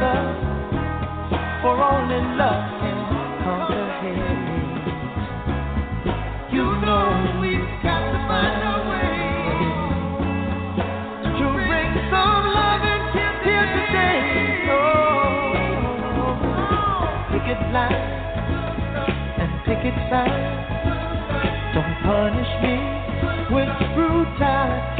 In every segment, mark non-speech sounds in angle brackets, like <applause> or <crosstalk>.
for only love can conquer hate. You know we've got to find a way to bring some loving here today. Oh, picket line and picket sign. Don't punish me with brutality.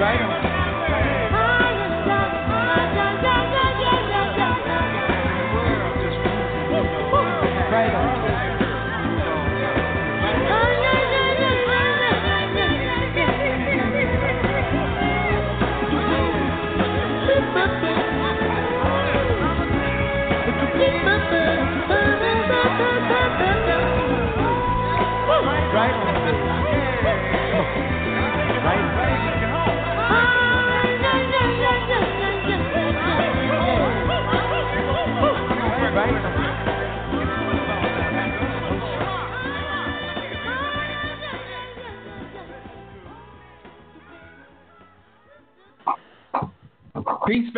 Right. Right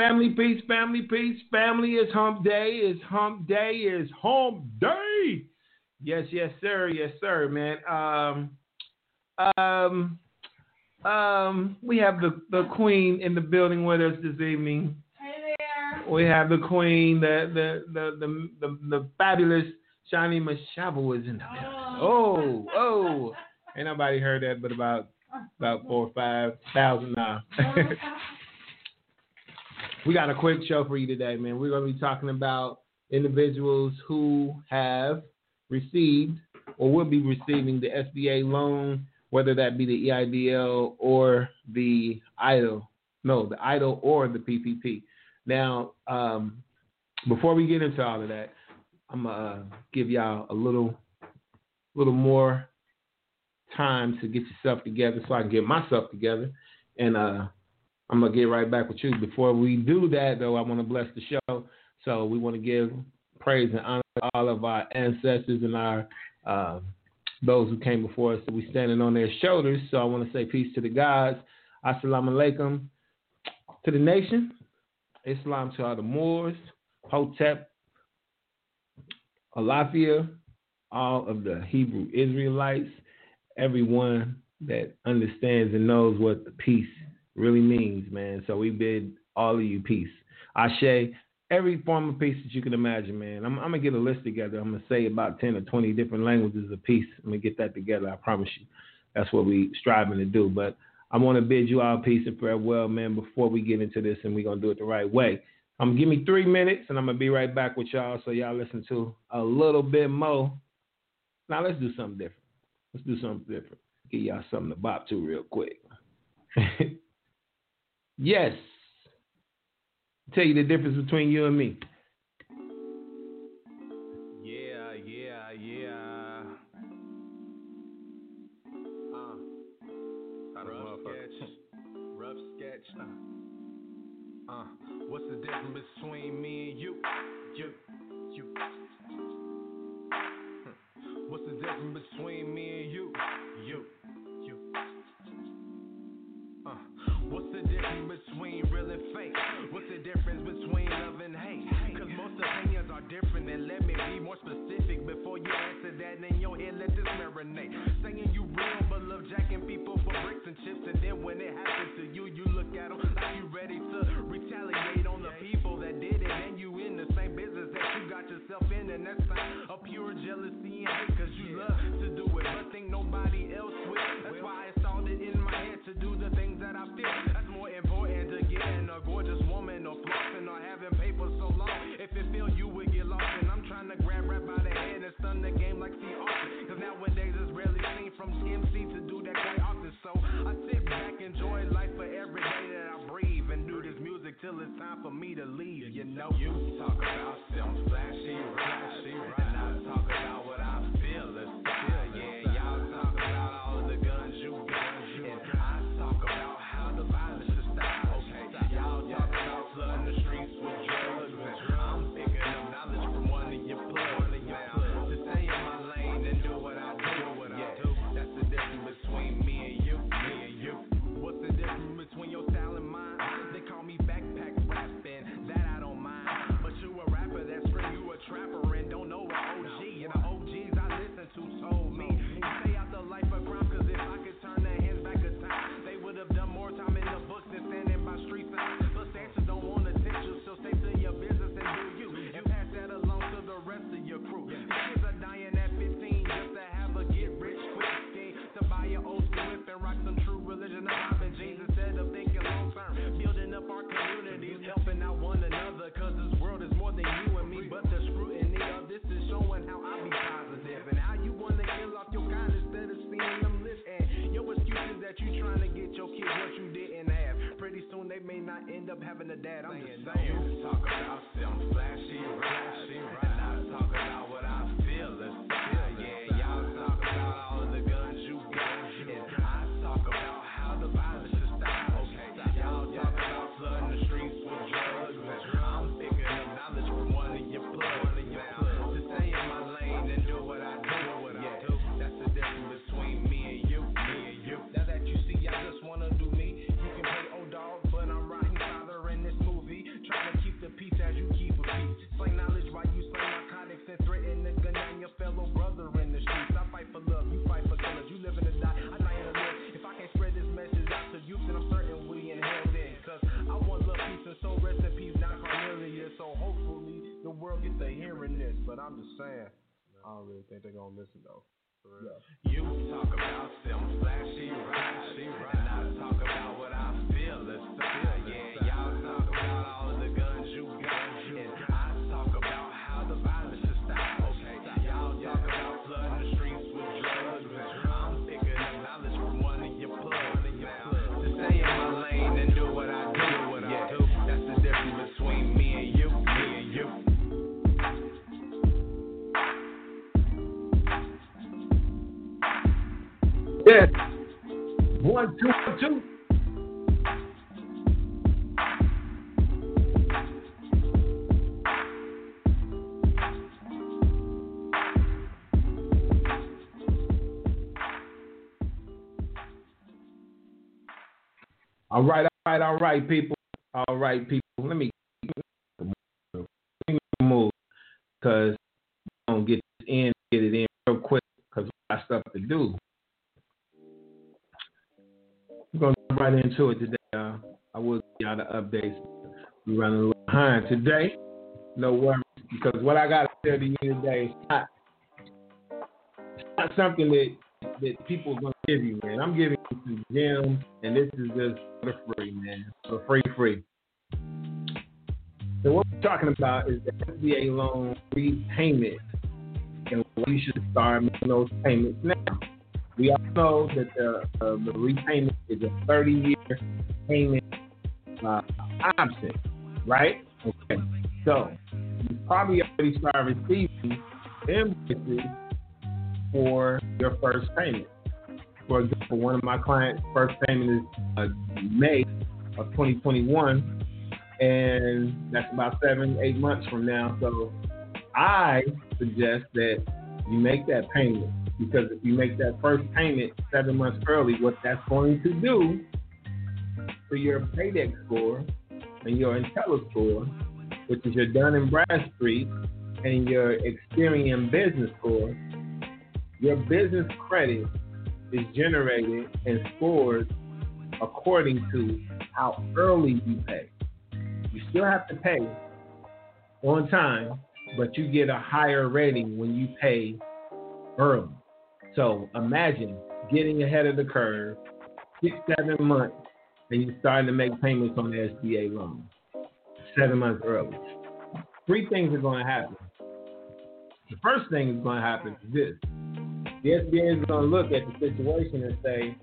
family, peace, family, peace, family. It's hump day. It's hump day. It's hump day. Yes, yes, sir. Yes, sir, man. Um, um, um, we have the, the queen in the building with us this evening. Hey there. We have the queen, the the the the, the, the fabulous Shani Mashavo is in the building. Oh, oh. Ain't nobody heard that but about about four or five thousand now. <laughs> we got a quick show for you today, man. We're gonna be talking about individuals who have received or will be receiving the SBA loan, whether that be the EIDL or the EIDL. No, the EIDL or the PPP. Now, um, before we get into all of that, I'm gonna uh, give y'all a little, little more time to get yourself together, so I can get myself together, and uh, I'm gonna get right back with you. Before we do that, though, I want to bless the show. So we want to give praise and honor to all of our ancestors and our uh, those who came before us. So we standing on their shoulders. So I want to say peace to the gods. Assalamu alaikum to the nation. Islam to all the Moors. Hotep. Alafia. All of the Hebrew Israelites. Everyone that understands and knows what the peace really means, man. So we bid all of you peace. Ashe, every form of peace that you can imagine, man. I'm, I'm, gonna get a list together. I'm gonna say about ten or twenty different languages of peace. I'm gonna get that together. I promise you. That's what we're striving to do. But I want to bid you all peace and farewell, man. Before we get into this, and we're gonna do it the right way. I'm um, give me three minutes, and I'm gonna be right back with y'all. So y'all listen to a little bit more. Now let's do something different. Let's do something different. Give y'all something to bop to real quick. <laughs> yes tell you the difference between you and me. Fake? What's the difference between love and hate? Cause most opinions are different, and let me be more specific before you answer that. In your head, let this marinate. Saying you real, but love jacking people for bricks and chips, and then when it happens to you, you look at them like you ready to retaliate on the people that did it, and you in the same business that you got yourself in, and that's not a pure jealousy and hate, cause you love to do it, but think nobody else will. That's why I started in my head to do the things that I feel. Till it's time for me to leave. You know, you talk about some flashy, flashy, saying, I don't really think they're gonna listen though. Yeah. You talk about some flashy, flashy, and I talk about what I feel. Yeah, y'all talk about all the guns you got, and I talk about how the violence One, two, two. All right, all right, all right, people. All right, people. Let me move because we don't get this in, get it in real quick because I got stuff to do. Into it today. Uh, I will give y'all the updates. We're running a little behind today. No worries, because what I got to tell you today is not, it's not something that that people are gonna give you, man. I'm giving you some gems, and this is just for free, man. For free, free. So what we're talking about is the SBA loan repayment, and we should start making those payments now. We all know that the, uh, the repayment is a 30-year payment uh, option, right? Okay. So you probably already started receiving invoices for your first payment. For example, one of my clients' first payment is uh, May of 2021, and that's about seven, eight months from now. So I suggest that you make that payment because if you make that first payment seven months early, what that's going to do for your paydex score and your Intelliscore, which is your Dun and Bradstreet and your Experian business score, your business credit is generated and scored according to how early you pay. You still have to pay on time, but you get a higher rating when you pay early. So imagine getting ahead of the curve, six, seven months, and you're starting to make payments on the SBA loan seven months early. Three things are going to happen. The first thing that's going to happen is this the SBA is going to look at the situation and say,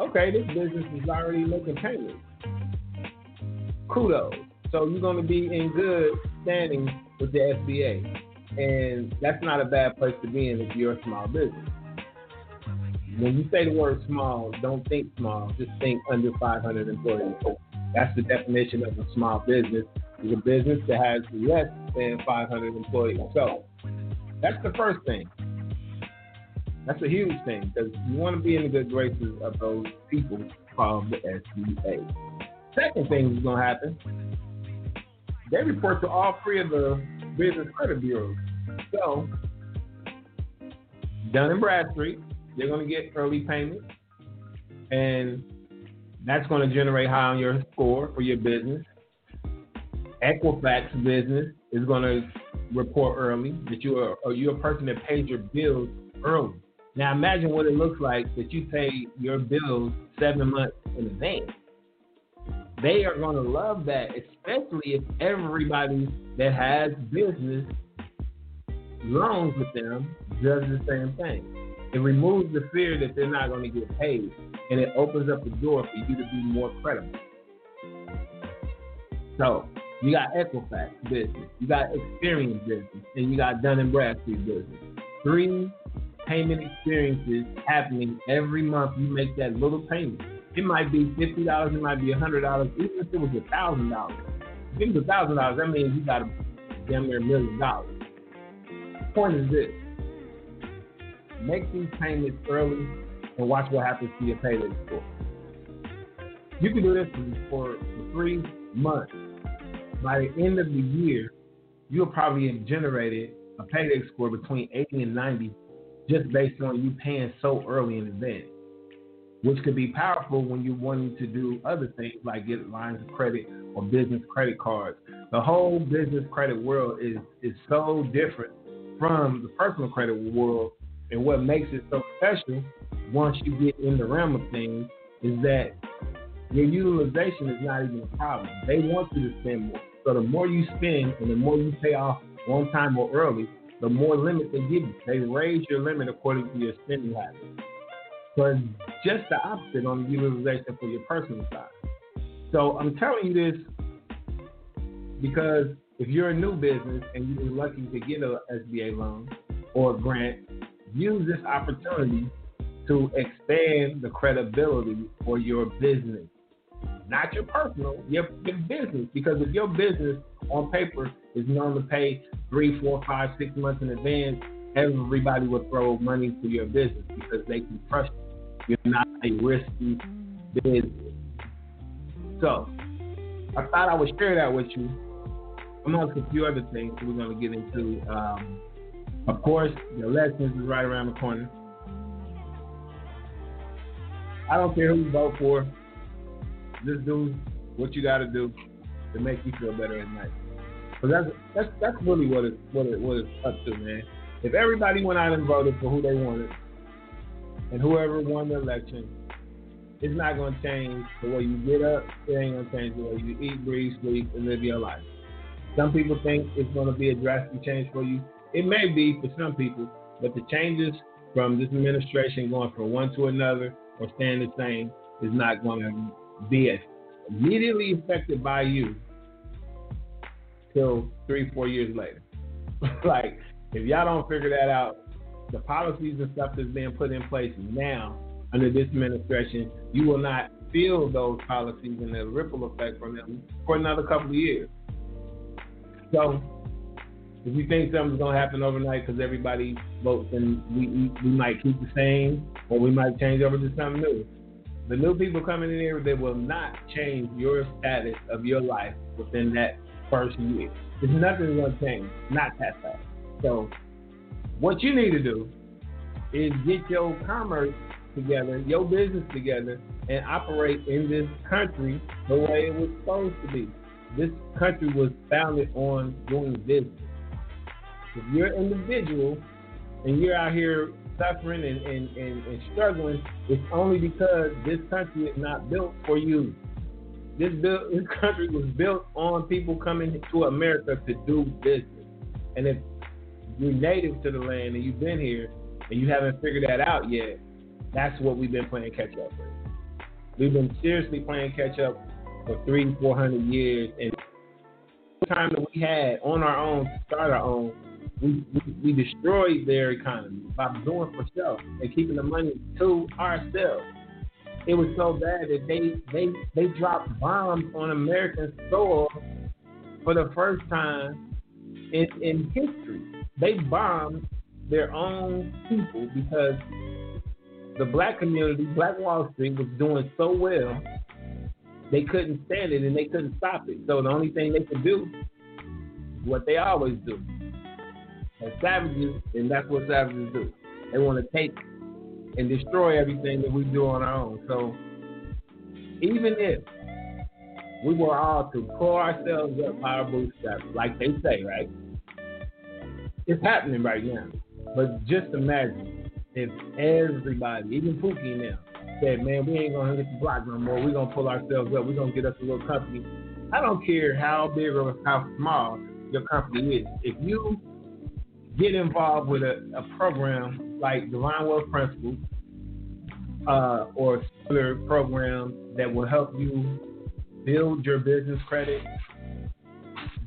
okay, this business is already making payments. Kudos. So you're going to be in good standing with the SBA. And that's not a bad place to be in if you're a small business. When you say the word small, don't think small, just think under 500 employees. That's the definition of a small business. It's a business that has less than 500 employees. So that's the first thing. That's a huge thing because you want to be in the good graces of those people called the SBA. Second thing is going to happen. They report to all three of the business credit bureaus. So, Dun and Bradstreet, they're going to get early payments, and that's going to generate high on your score for your business. Equifax business is going to report early that you are you're a person that pays your bills early. Now imagine what it looks like that you pay your bills seven months in advance. They are going to love that, especially if everybody that has business loans with them does the same thing. It removes the fear that they're not going to get paid, and it opens up the door for you to be more credible. So you got Equifax business, you got Experian business, and you got Dun and Bradstreet business. Three payment experiences happening every month. You make that little payment. It might be fifty dollars, it might be hundred dollars, even if it was a thousand dollars. If it was a thousand dollars, that means you got a damn near a million dollars. Point is this: make these payments early and watch what happens to your paydex score. You can do this for, for three months. By the end of the year, you'll probably have generated a paydex score between 80 and 90 just based on you paying so early in advance, which could be powerful when you're wanting to do other things like get lines of credit or business credit cards. The whole business credit world is, is so different from the personal credit world. And what makes it so special once you get in the realm of things is that your utilization is not even a problem. They want you to spend more. So the more you spend and the more you pay off on time or early, the more limit they give you. They raise your limit according to your spending habits. It's just the opposite on the utilization for your personal side. So I'm telling you this because if you're a new business and you're lucky to get a SBA loan or a grant, use this opportunity to expand the credibility for your business, not your personal, your, your business. Because if your business on paper is known to pay three, four, five, six months in advance, everybody will throw money to your business because they can trust you. You're not a risky business. So I thought I would share that with you, amongst a few other things we're going to get into. Um, of course, the elections is right around the corner. I don't care who you vote for. Just do what you got to do to make you feel better at night. So that's that's that's really what it what it what it's up to, man. If everybody went out and voted for who they wanted, and whoever won the election, it's not going to change the way you get up. It ain't going to change the way you eat, breathe, sleep, and live your life. Some people think it's going to be a drastic change for you. It may be for some people, but the changes from this administration going from one to another or staying the same is not going to be immediately affected by you till three, four years later. <laughs> like, if y'all don't figure that out, the policies and stuff that's being put in place now under this administration, you will not feel those policies and the ripple effect from them for another couple of years. So, if you think something's gonna happen overnight because everybody votes, and we, we we might keep the same, or we might change over to something new. The new people coming in here, they will not change your status of your life within that first year. There's nothing gonna change, not that fast. So, what you need to do is get your commerce together, your business together, and operate in this country the way it was supposed to be. This country was founded on doing business. If you're an individual and you're out here suffering and, and, and, and struggling, it's only because this country is not built for you. This, build, <laughs> this country was built on people coming to America to do business. And if you're native to the land and you've been here and you haven't figured that out yet, that's what we've been playing catch up with. We've been seriously playing catch up for three, four hundred years, and the time that we had on our own to start our own, we, we, we destroyed their economy by doing for self and keeping the money to ourselves. It was so bad that they they they dropped bombs on American soil for the first time in in history. They bombed their own people because the black community, Black Wall Street, was doing so well, they couldn't stand it and they couldn't stop it. So the only thing they could do is what they always do. As savages, and that's what savages do. They want to take and destroy everything that we do on our own. So even if we were all to pull ourselves up by our bootstraps, like they say, right? It's happening right now. But just imagine if everybody, even Pookie now, said, man, we ain't gonna hit the block no more. We're gonna pull ourselves up. We're gonna get us a little company. I don't care how big or how small your company is. If you get involved with a, a program like Divine Wealth Principles uh, or similar programs that will help you build your business credit,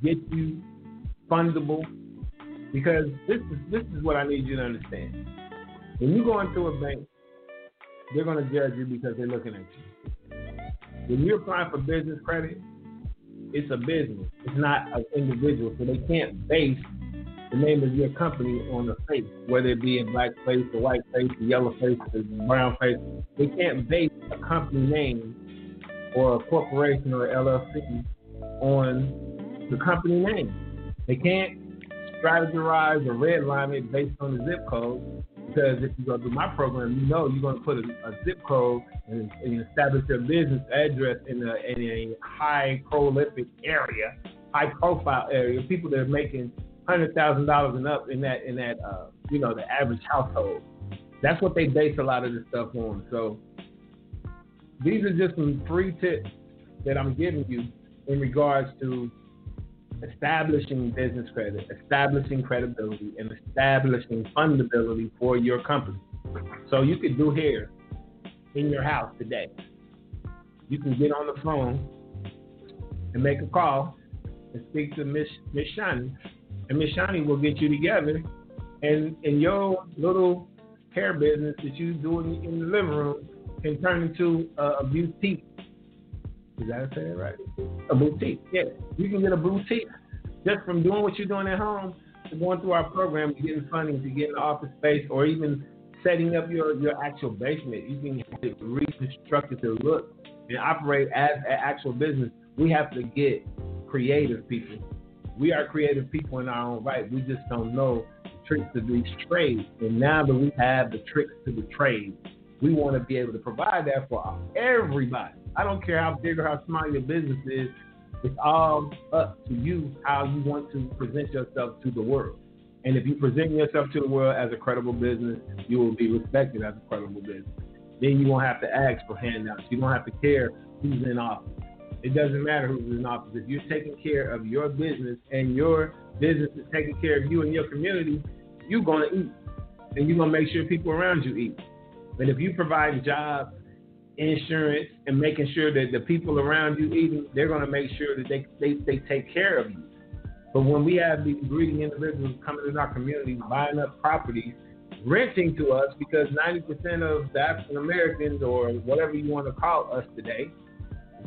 get you fundable, because this is this is what I need you to understand. When you go into a bank, they're going to judge you because they're looking at you. When you're applying for business credit, it's a business. It's not an individual. So they can't base the name of your company on the face, whether it be a black face, a white face, a yellow face, a brown face. They can't base a company name or a corporation or LLC on the company name. They can't strategize or redline it based on the zip code because if you go through my program, you know you're going to put a, a zip code and, and, establish your business address in a, in a high prolific area, high profile area. People that are making hundred thousand dollars and up in that in that uh, you know the average household. That's what they base a lot of this stuff on. So these are just some free tips that I'm giving you in regards to establishing business credit, establishing credibility, and establishing fundability for your company. So you could do here in your house today. You can get on the phone and make a call and speak to Miss Miss Shani, and Miss Shani will get you together, and and your little hair business that you do in, in the living room can turn into a, a boutique. Is that say it right? A boutique. Yeah, you can get a boutique just from doing what you're doing at home to going through our program, to getting funding, to getting office space, or even setting up your, your actual basement. You can get it reconstructed to look and operate as an actual business. We have to get creative people. We are creative people in our own right. We just don't know the tricks of these trades. And now that we have the tricks to the trade, we want to be able to provide that for everybody. I don't care how big or how small your business is. It's all up to you how you want to present yourself to the world. And if you present yourself to the world as a credible business, you will be respected as a credible business. Then you won't have to ask for handouts. You don't have to care who's in office. It doesn't matter who's in office. If you're taking care of your business and your business is taking care of you and your community, you're going to eat. And you're going to make sure people around you eat. But if you provide jobs, insurance, and making sure that the people around you eating, they're going to make sure that they, they, they take care of you. But when we have these greedy individuals coming in our community, buying up properties, renting to us, because 90% of the African Americans, or whatever you want to call us today,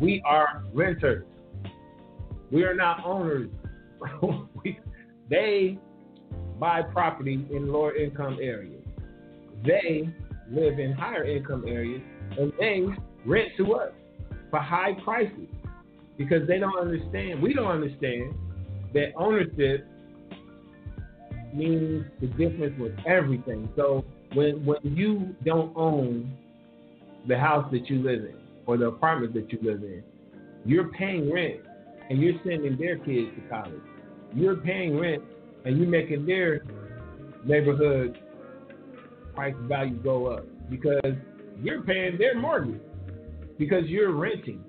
we are renters. We are not owners. <laughs> they buy property in lower income areas. They live in higher income areas and they rent to us for high prices because they don't understand. We don't understand that ownership means the difference with everything. So when when you don't own the house that you live in or the apartment that you live in, you're paying rent and you're sending their kids to college. You're paying rent and you're making their neighborhood price value go up because you're paying their mortgage because you're renting.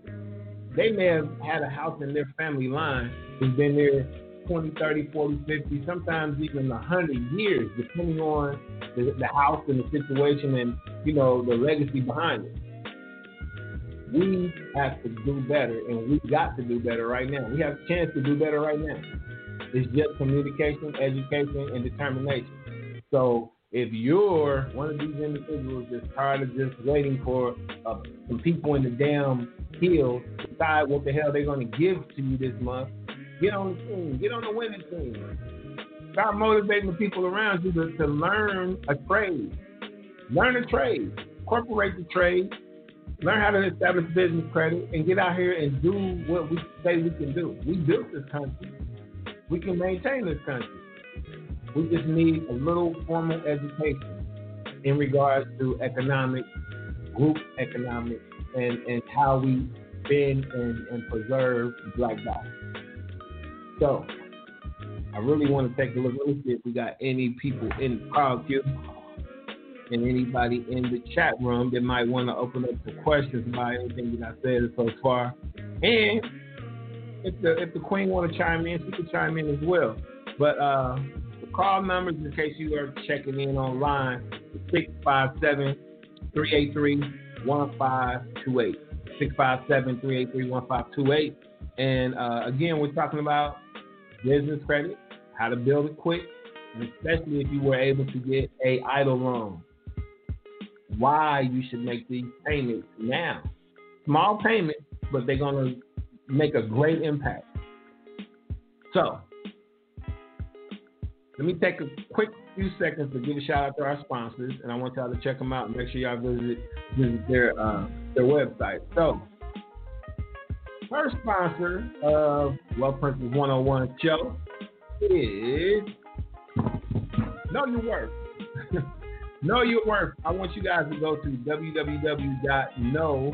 They may have had a house in their family line who's been there 20, 30, 40, 50, sometimes even 100 years, depending on the, the house and the situation and, you know, the legacy behind it. We have to do better, and we got to do better right now. We have a chance to do better right now. It's just communication, education, and determination. So if you're one of these individuals that's tired of just waiting for uh, some people in the damn hill to decide what the hell they're going to give to you this month, get on the team. Get on the winning team. Start motivating the people around you to, to learn a trade. Learn a trade. Incorporate the trade. Learn how to establish business credit and get out here and do what we say we can do. We built this country. We can maintain this country. We just need a little formal education in regards to economics, group economics, and, and how we spend and, and preserve black dollars. So, I really want to take a look. Let me see if we got any people in the crowd queue and anybody in the chat room that might want to open up some questions about anything that I said so far. And if the if the queen want to chime in, she can chime in as well. But uh, call numbers in case you are checking in online 657 383 1528. 657 383 1528. And uh, again, we're talking about business credit, how to build it quick, and especially if you were able to get a EIDL loan. Why you should make these payments now. Small payments, but they're going to make a great impact. So, let me take a quick few seconds to give a shout out to our sponsors, and I want y'all to check them out and make sure y'all visit, visit their uh, their website. So, first sponsor of Wealth Principles 101 show is Know Your Worth. <laughs> know Your Worth. I want you guys to go to www.know,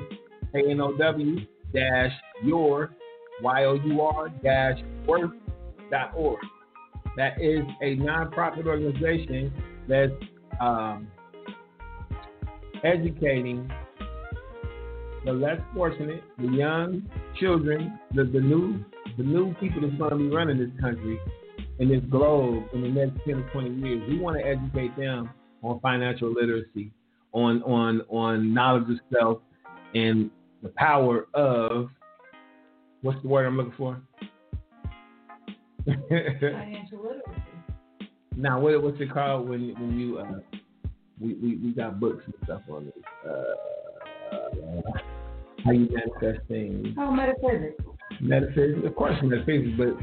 K-N-O-W, dash your, Y-O-U-R, dash worth.org that is a nonprofit organization that's um, educating the less fortunate, the young children, the, the new the new people that's going to be running this country and this globe in the next 10 or 20 years. We want to educate them on financial literacy, on on on knowledge of self, and the power of what's the word I'm looking for? Financial literacy. Now, what, what's it called when when you uh, we, we, we got books and stuff on this. Uh, how you manifest things. Oh, metaphysics. Metaphysics, of course, metaphysics, but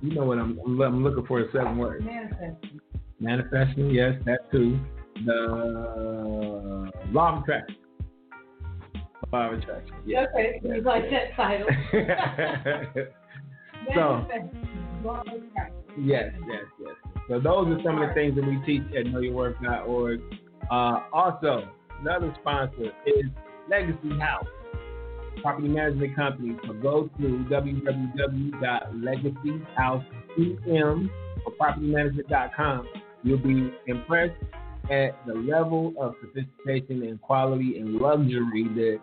you know what I'm, I'm looking for a seven word. Manifesting. Manifesting, yes, that too. The law of attraction. Law of attraction. Yes. Okay, you like that title. <laughs> So- Yes, yes, yes. So those are some of the things that we teach at knowyourworth.org. Uh, also, another sponsor is Legacy House, property management company. So go to www.legacyhousepm or propertymanagement.com. You'll be impressed at the level of sophistication and quality and luxury that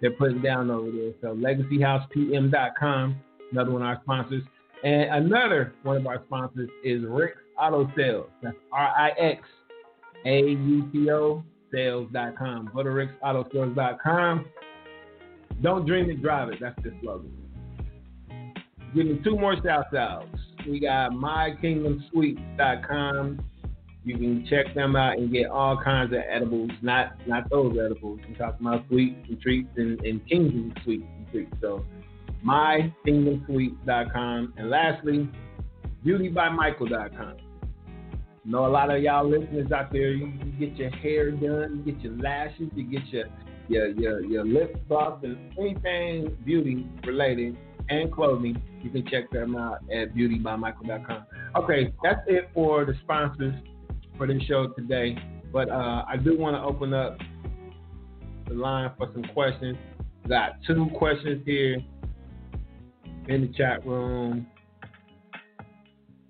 they're putting down over there. So legacyhousepm.com, another one of our sponsors. And another one of our sponsors is Rix Auto Sales. That's R I X A U T O sales.com. Go to rixautosales.com. Don't dream it, drive it. That's the slogan. Give me two more shout outs. We got mykingdomsweets.com. You can check them out and get all kinds of edibles, not not those edibles. I'm talking about sweets and treats and, and kingdom sweets and treats. So mykingdomsweets.com. And lastly, beautybymichael.com. Know a lot of y'all listeners out there, you, get your hair done, you get your lashes, you get your your your, your lips buffed and anything beauty related and clothing, you can check them out at beautybymichael.com. Okay, that's it for the sponsors for this show today. But uh, I do want to open up the line for some questions. Got two questions here in the chat room.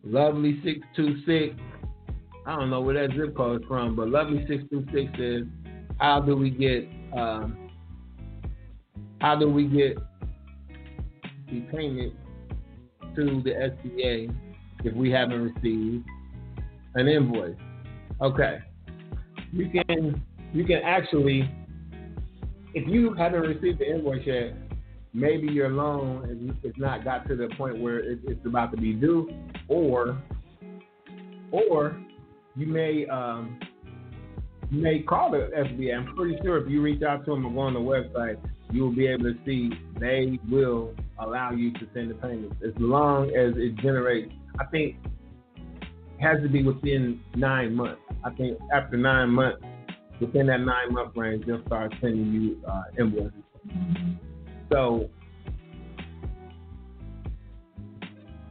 Lovely six two six. I don't know where that zip code is from, but Lovely six two six says, "How do we get? Um, how do we get the payment to the SBA if we haven't received an invoice?" Okay, you can you can actually, if you haven't received the invoice yet, maybe your loan has not got to the point where it, it's about to be due, or or you may um, you may call the SBA. I'm pretty sure if you reach out to them or go on the website, you will be able to see they will allow you to send the payments as long as it generates. I think has to be within nine months. I think after nine months, within that nine month range, they'll start sending you uh, invoices. So,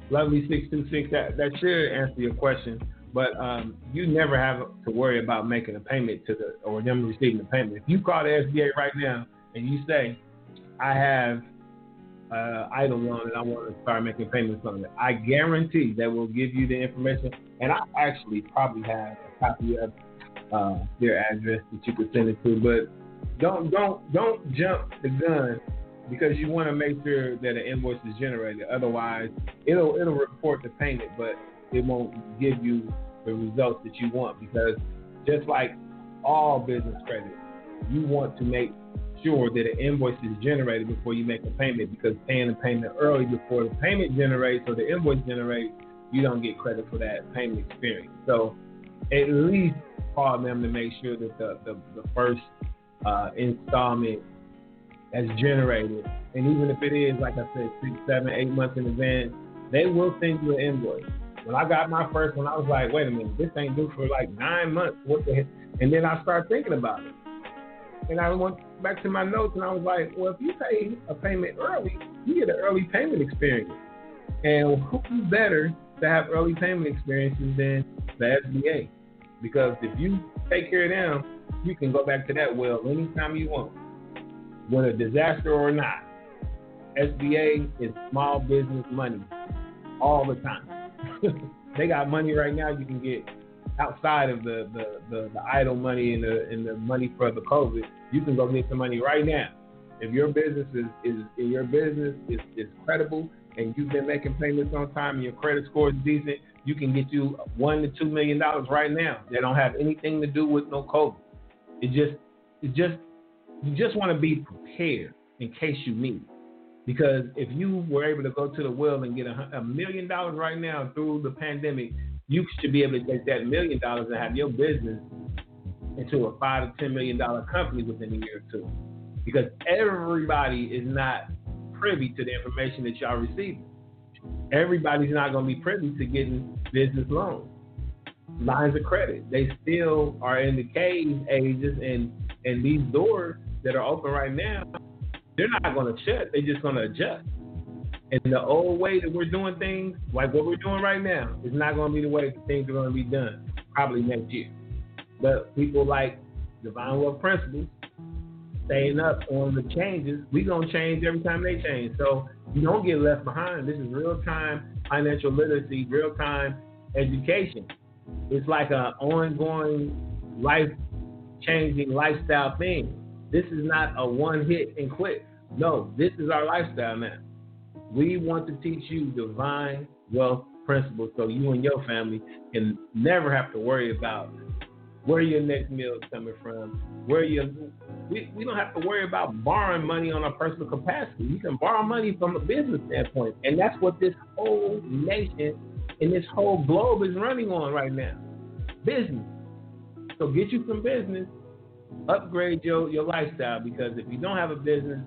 lovely six two six. That that should answer your question. But um, you never have to worry about making a payment to the or them receiving the payment. If you call the SBA right now and you say, "I have uh, EIDL loan and I want to start making payments on it," I guarantee they will give you the information. And I actually probably have a copy of uh, their address that you could send it to. But don't don't don't jump the gun because you want to make sure that an invoice is generated. Otherwise, it'll it'll report the payment, but it won't give you the results that you want. Because just like all business credit, you want to make sure that an invoice is generated before you make a payment. Because paying the payment early before the payment generates or the invoice generates, you don't get credit for that payment experience. So at least call them to make sure that the the, the first uh, installment as generated. And even if it is, like I said, six, seven, eight months in advance, they will send you an invoice. When I got my first one, I was like, wait a minute, this ain't due for like nine months. What the heck? And then I started thinking about it. And I went back to my notes and I was like, well, if you pay a payment early, you get an early payment experience. And who's better to have early payment experiences than the SBA? Because if you take care of them, you can go back to that well anytime you want whether disaster or not, SBA is small business money all the time. <laughs> they got money right now you can get outside of the, the, the, the EIDL money and the and the money for the COVID. You can go get some money right now. If your business is, is if your business is, is credible and you've been making payments on time and your credit score is decent, you can get you one to two million dollars right now. They don't have anything to do with no COVID. It just it just you just want to be prepared in case you need. Because if you were able to go to the well and get a, a million dollars right now through the pandemic, you should be able to take that million dollars and have your business into a five to ten million dollar company within a year or two, because everybody is not privy to the information that y'all receive. Everybody's not going to be privy to getting business loans, lines of credit. They still are in the cave ages, and and these doors that are open right now, they're not going to shut. They're just going to adjust. And the old way that we're doing things, like what we're doing right now, is not going to be the way things are going to be done probably next year. But people like Divine Wealth Principles, staying up on the changes, We're going to change every time they change. So you don't get left behind. This is real time financial literacy, real time education. It's like an ongoing life changing lifestyle thing. This is not a one hit and quit. No, this is our lifestyle now. We want to teach you divine wealth principles so you and your family can never have to worry about where your next meal is coming from, where you we, we don't have to worry about borrowing money on a personal capacity. You can borrow money from a business standpoint. And that's what this whole nation and this whole globe is running on right now. Business. So get you some business, upgrade your, your lifestyle because if you don't have a business,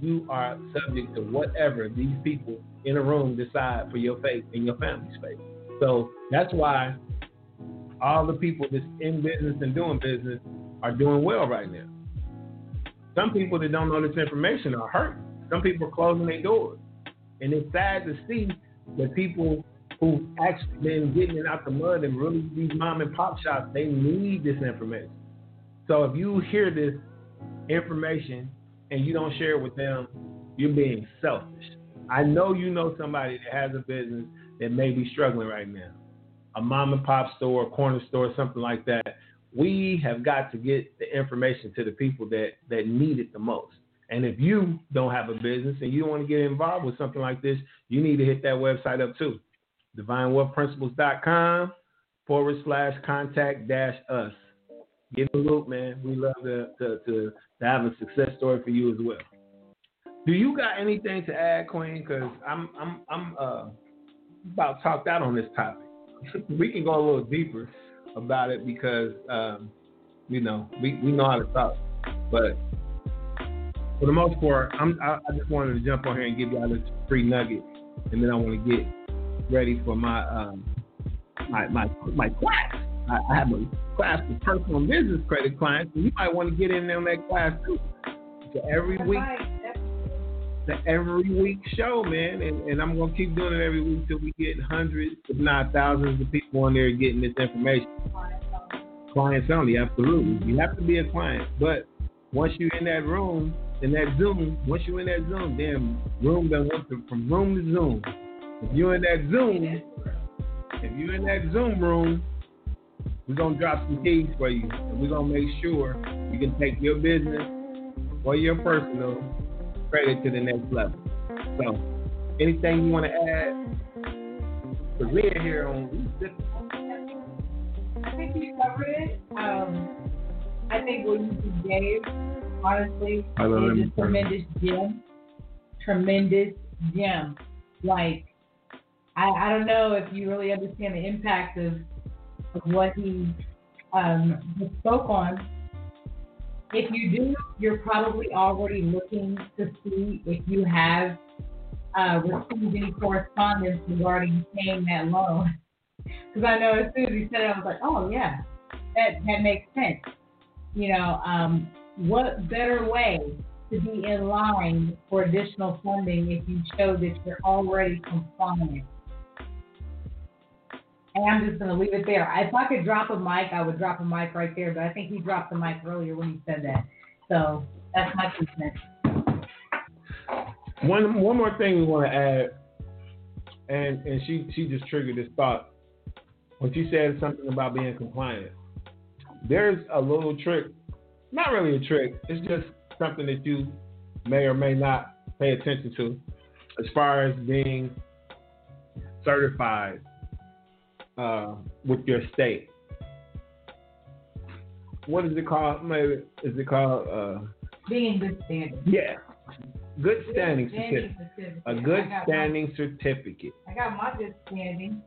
you are subject to whatever these people in a room decide for your fate and your family's fate. So that's why all the people that's in business and doing business are doing well right now. Some people that don't know this information are hurt. Some people are closing their doors. And it's sad to see that people who've actually been getting it out the mud and really these mom and pop shops, they need this information. So if you hear this information and you don't share it with them, you're being selfish. I know you know somebody that has a business that may be struggling right now. A mom and pop store, a corner store, something like that. We have got to get the information to the people that, that need it the most. And if you don't have a business and you want to get involved with something like this, you need to hit that website up too. DivineWealthPrinciples.com forward slash contact dash us. Get in the loop, man. We love to, to, to, to have a success story for you as well. Do you got anything to add, Queen? Because I'm I'm I'm uh, about talked out on this topic. <laughs> we can go a little deeper about it because um, you know we, we know how to talk, but for the most part, I'm I, I just wanted to jump on here and give y'all this free nugget, and then I want to get ready for my um, my my my class. I, have a class for personal and business credit clients, and you might want to get in on that class too. So every week the every week show, man, and, and I'm gonna keep doing it every week till we get hundreds, if not thousands, of people on there getting this information. Clients only, absolutely. You have to be a client, but once you're in that room, in that Zoom, once you're in that Zoom, damn room done went to, from room to Zoom. If you're in that Zoom, if you're in that Zoom room, we're gonna drop some keys for you, and we're gonna make sure you can take your business or your personal credit to the next level. So, anything you want to add? Because we're here on. I think you covered it. Um, I think what you gave, honestly, is a tremendous gem. Tremendous gem. Like, I, I don't know if you really understand the impact of, what he um, spoke on. If you do, you're probably already looking to see if you have uh, received any correspondence regarding paying that loan. <laughs> Because I know as soon as he said it, I was like, oh yeah, that that makes sense. You know, um, what better way to be in line for additional funding if you show that you're already compliant? I'm just going to leave it there. If I could drop a mic, I would drop a mic right there. But I think he dropped the mic earlier when he said that. So that's my two cents. One one more thing we want to add, and and she she just triggered this thought when she said something about being compliant. There's a little trick, not really a trick. It's just something that you may or may not pay attention to, as far as being certified uh, with your state. What is it called? Maybe is it called? Uh, Being in good standing. yeah, good standing certificate. certificate. A good got my- standing certificate. I got my good standing.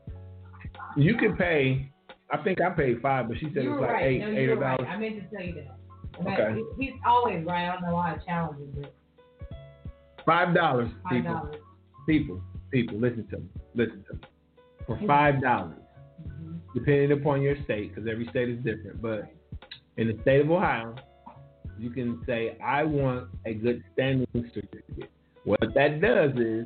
You can pay I think I paid five, but she said you it's like right. eight, no, eight dollars. right. I meant to tell you that. Okay. he's always right. I don't know why I challenge him, Five dollars, five people, dollars. people, people. Listen to me. Listen to me. For five dollars. Depending upon your state, because every state is different. But in the state of Ohio, you can say, I want a good standing certificate. What that does is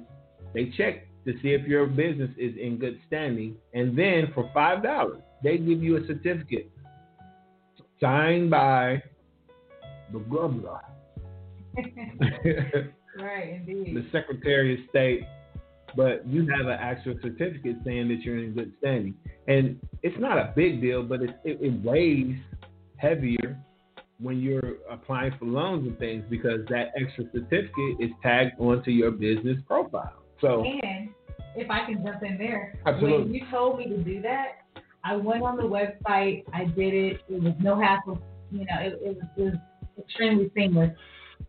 they check to see if your business is in good standing, and then for five dollars, they give you a certificate signed by the governor, <laughs> right, indeed. <laughs> the Secretary of State, but you have an actual certificate saying that you're in good standing. And it's not a big deal, but it, it, it weighs heavier when you're applying for loans and things because that extra certificate is tagged onto your business profile. So, And if I can jump in there, Absolutely. when you told me to do that, I went on the website, I did it. It was no hassle, you know, it, it, was, it was extremely seamless.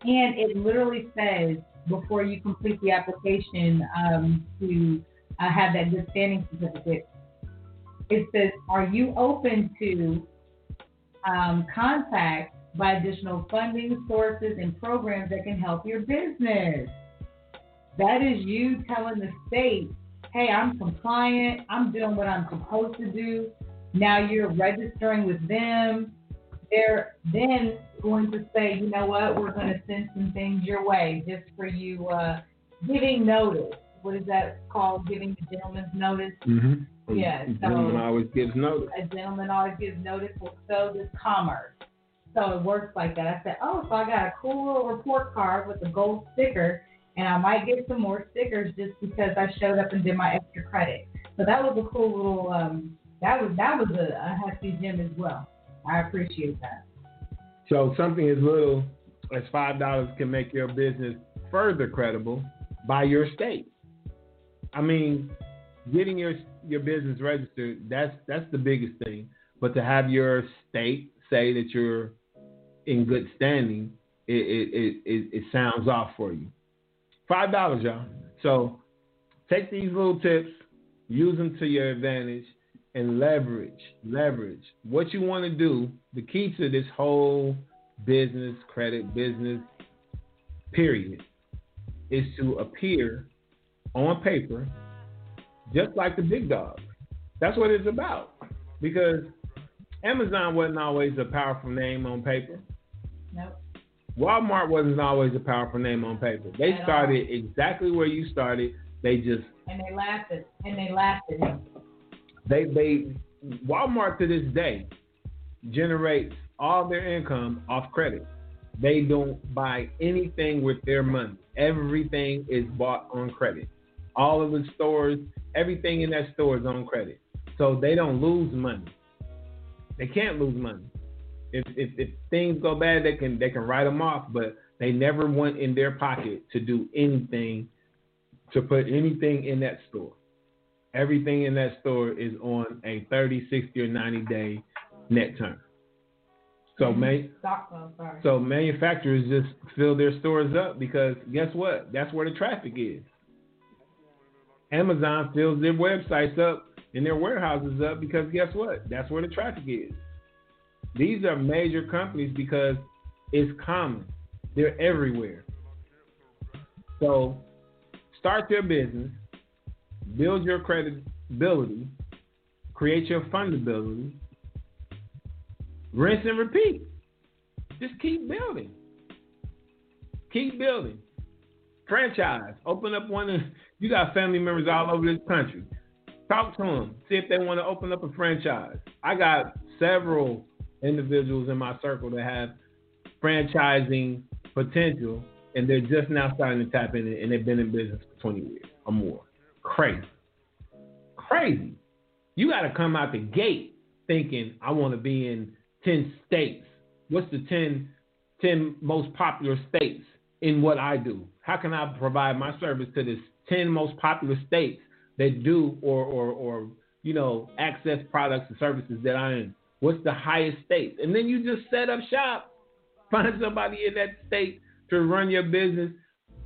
And it literally says before you complete the application um, to uh, have that good standing certificate, it says, Are you open to um, contact by additional funding sources and programs that can help your business? That is you telling the state, hey, I'm compliant, I'm doing what I'm supposed to do. Now you're registering with them. They're then going to say, you know what, we're going to send some things your way just for you uh, giving notice. What is that called? Giving the gentleman's notice. mm-hmm. Yeah, the so- gentleman always gives notice. A gentleman always gives notice. Well, so does commerce. So it works like that. I said, oh, so I got a cool little report card with a gold sticker, and I might get some more stickers just because I showed up and did my extra credit. So that was a cool little. Um, that was that was a, a hefty gem as well. I appreciate that. So something as little as five dollars can make your business further credible by your state. I mean, getting your your business registered that's that's the biggest thing. But to have your state say that you're in good standing, it it it, it, sounds off for you. Five dollars, y'all. So take these little tips, use them to your advantage, and leverage, leverage what you want to do. The key to this whole business, credit, business, period, is to appear on paper just like the big dogs. That's what it's about. Because Amazon wasn't always a powerful name on paper. Nope. Walmart wasn't always a powerful name on paper. They At all. started exactly where you started. They just And they laughed at and they laughed at him. they they Walmart to this day generates all their income off credit. They don't buy anything with their money. Everything is bought on credit. All of the stores, everything in that store is on credit. So they don't lose money. They can't lose money. If, if if things go bad, they can they can write them off, but they never want in their pocket to do anything to put anything in that store everything in that store is on a 30, 60, or 90 day net term. So, mm-hmm. man, Stock, oh, so manufacturers just fill their stores up because guess what? That's where the traffic is. Amazon fills their websites up and their warehouses up because guess what? That's where the traffic is. These are major companies because it's common. They're everywhere. So start your business, build your credibility, create your fundability, rinse and repeat. Just keep building. Keep building. Franchise. Open up one of you got family members all over this country. Talk to them. See if they want to open up a franchise. I got several individuals in my circle that have franchising potential and they're just now starting to tap in and they've been in business for 20 years or more. Crazy. Crazy. You got to come out the gate thinking, I want to be in 10 states. What's the 10, 10 most popular states in what I do? How can I provide my service to the 10 most popular states that do or, or, or you know, access products and services that I am? What's the highest state? And then you just set up shop. <laughs> Find somebody in that state to run your business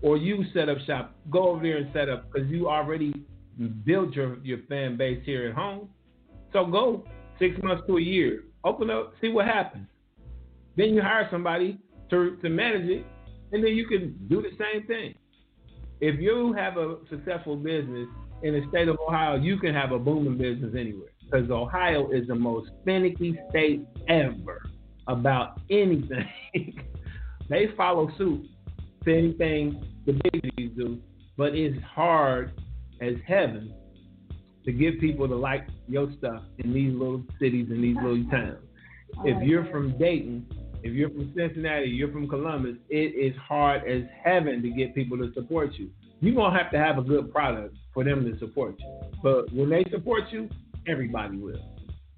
or you set up shop. Go over there and set up because you already built your, your fan base here at home. So go six months to a year. Open up, see what happens. Then you hire somebody to to manage it, and then you can do the same thing. If you have a successful business in the state of Ohio, you can have a booming business anywhere because Ohio is the most finicky state ever about anything. <laughs> they follow suit to anything the big cities do, but it's hard as heaven to get people to like your stuff in these little cities and these little towns. If you're from Dayton, if you're from Cincinnati, you're from Columbus, it is hard as heaven to get people to support you. You're gonna have to have a good product for them to support you. But when they support you, everybody will.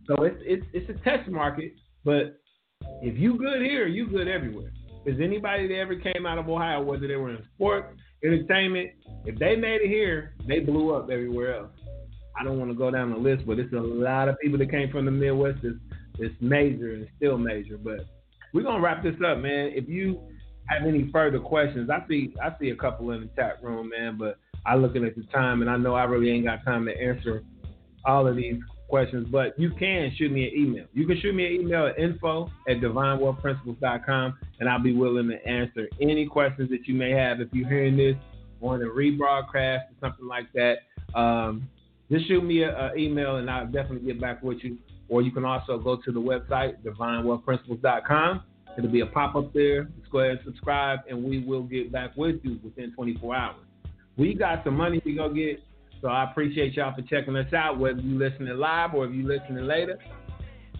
So it's it's it's a test market, but if you good here, you good everywhere. Is anybody that ever came out of Ohio, whether they were in sports, entertainment, if they made it here, they blew up everywhere else. I don't want to go down the list, but it's a lot of people that came from the Midwest It's, that's major and still major. But we're gonna wrap this up, man. If you have any further questions, I see I see a couple in the chat room, man. But I looking at the time, and I know I really ain't got time to answer all of these questions. But you can shoot me an email. You can shoot me an email at info at divinewealthprinciples.com, and I'll be willing to answer any questions that you may have if you're hearing this on a rebroadcast or something like that. Um, just shoot me an email, and I'll definitely get back with you. Or you can also go to the website, divinewealthprinciples.com. It'll be a pop up there. Just go ahead and subscribe, and we will get back with you within 24 hours. We got some money to go get, so I appreciate y'all for checking us out, whether you listening live or if you listening later.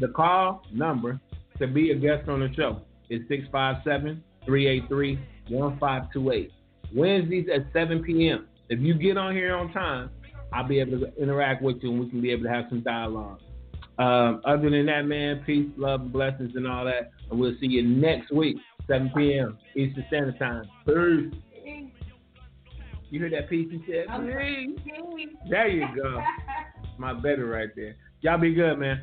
The call number to be a guest on the show is 657 383 1528. Wednesdays at 7 p.m. If you get on here on time, I'll be able to interact with you and we can be able to have some dialogue. Um, other than that, man, peace, love, blessings, and all that. And we'll see you next week, 7 p.m. Eastern Standard Time. Peace. You heard that piece he said? Peace. There you go. My better right there. Y'all be good, man.